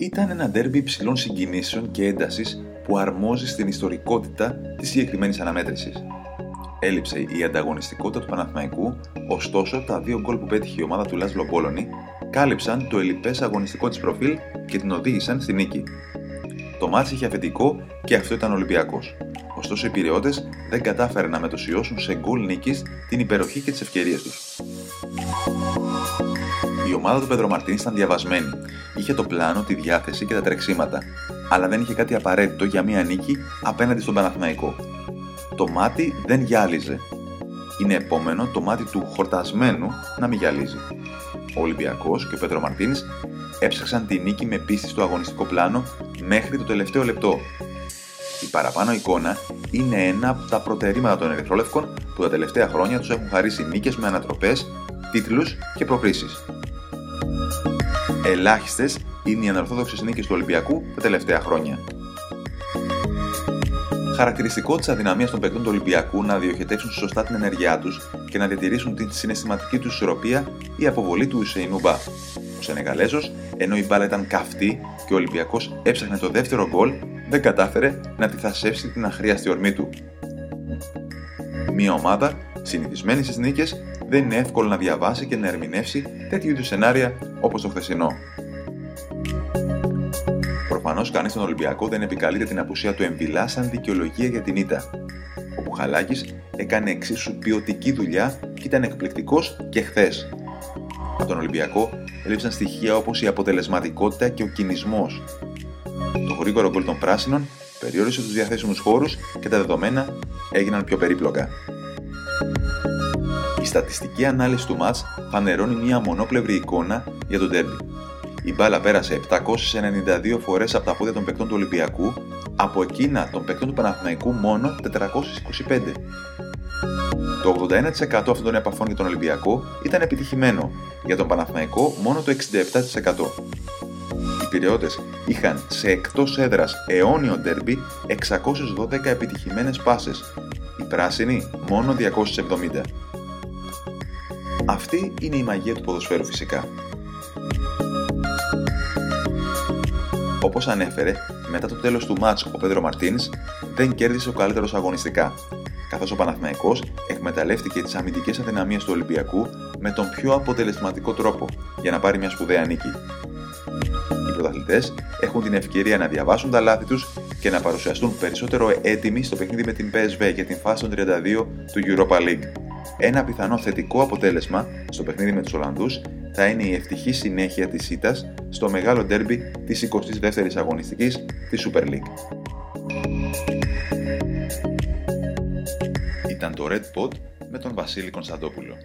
Ήταν ένα ντέρμπι υψηλών συγκινήσεων και έντασης που αρμόζει στην ιστορικότητα της συγκεκριμένης αναμέτρησης. Έλειψε η ανταγωνιστικότητα του Παναθηναϊκού, ωστόσο τα δύο γκολ που πέτυχε η ομάδα του Λάσλο Μπόλωνη κάλυψαν το ελληπές αγωνιστικό της προφίλ και την οδήγησαν στη νίκη. Το μάτι είχε αφεντικό και αυτό ήταν Ολυμπιακός. Ωστόσο οι πυρεώτε δεν κατάφεραν να μετωσιώσουν σε γκολ νίκης την υπεροχή και τις ευκαιρίες τους. Η ομάδα του Πεδρομαρτίνη ήταν διαβασμένη. Είχε το πλάνο, τη διάθεση και τα τρεξίματα, αλλά δεν είχε κάτι απαραίτητο για μία νίκη απέναντι στον Παναθηναϊκό. Το μάτι δεν γυάλιζε. Είναι επόμενο το μάτι του χορτασμένου να μην γυαλίζει. Ο Ολυμπιακός και ο Πετρομαρτίνη έψαξαν τη νίκη με πίστη στο αγωνιστικό πλάνο μέχρι το τελευταίο λεπτό. Η παραπάνω εικόνα είναι ένα από τα προτερήματα των Ερυθρόλευκων που τα τελευταία χρόνια τους έχουν χαρίσει νίκες με ανατροπές, τίτλους και προκρίσει. Ελάχιστες είναι οι ανορθόδοξες νίκες του Ολυμπιακού τα τελευταία χρόνια. Χαρακτηριστικό της αδυναμίας των παικτών του Ολυμπιακού να διοχετεύσουν σωστά την ενέργειά τους και να διατηρήσουν την συναισθηματική τους ισορροπία η αποβολή του Ισεϊνούμπα. Ο Σενεγαλέζος, ενώ η μπάλα ήταν καυτή και ο Ολυμπιακός έψαχνε το δεύτερο γκολ, δεν κατάφερε να θασέψει την αχρίαστη ορμή του. Μια ομάδα, συνηθισμένη στις νίκες, δεν είναι εύκολο να διαβάσει και να ερμηνεύσει τέτοιου είδους σενάρια όπως το χθεσινό. Προφανώς κανείς στον Ολυμπιακό δεν επικαλείται την απουσία του Εμβιλά σαν δικαιολογία για την ήττα. Ο Πουχαλάκη έκανε εξίσου ποιοτική δουλειά και ήταν εκπληκτικός και χθες. Από τον Ολυμπιακό έλειψαν στοιχεία όπως η αποτελεσματικότητα και ο κινησμός. Το γρήγορο γκολ των πράσινων περιόρισε τους διαθέσιμους χώρους και τα δεδομένα έγιναν πιο περίπλοκα. Η στατιστική ανάλυση του μάτς φανερώνει μια μονόπλευρη εικόνα για τον τέρμι. Η μπάλα πέρασε 792 φορές από τα πόδια των παικτών του Ολυμπιακού, από εκείνα των παικτών του Παναθηναϊκού μόνο 425. Το 81% αυτών των επαφών για τον Ολυμπιακό ήταν επιτυχημένο, για τον Παναθηναϊκό μόνο το 67%. Οι Πυραιώτες είχαν σε εκτός έδρας αιώνιο ντέρμπι 612 επιτυχημένες πάσες, οι πράσινοι μόνο 270. Αυτή είναι η μαγεία του ποδοσφαίρου φυσικά. Όπως ανέφερε, μετά το τέλος του μάτς ο Πέντρο Μαρτίνς δεν κέρδισε ο καλύτερος αγωνιστικά, καθώς ο Παναθηναϊκός εκμεταλλεύτηκε τις αμυντικές αδυναμίες του Ολυμπιακού με τον πιο αποτελεσματικό τρόπο για να πάρει μια σπουδαία νίκη. Οι πρωταθλητές έχουν την ευκαιρία να διαβάσουν τα λάθη τους και να παρουσιαστούν περισσότερο έτοιμοι στο παιχνίδι με την PSV για την φάση των 32 του Europa League. Ένα πιθανό θετικό αποτέλεσμα στο παιχνίδι με τους Ολλανδούς θα είναι η ευτυχή συνέχεια της ΣΥΤΑΣ στο μεγάλο ντέρμπι της 22ης αγωνιστικής της Super League. Ήταν το Red Pod με τον Βασίλη Κωνσταντόπουλο.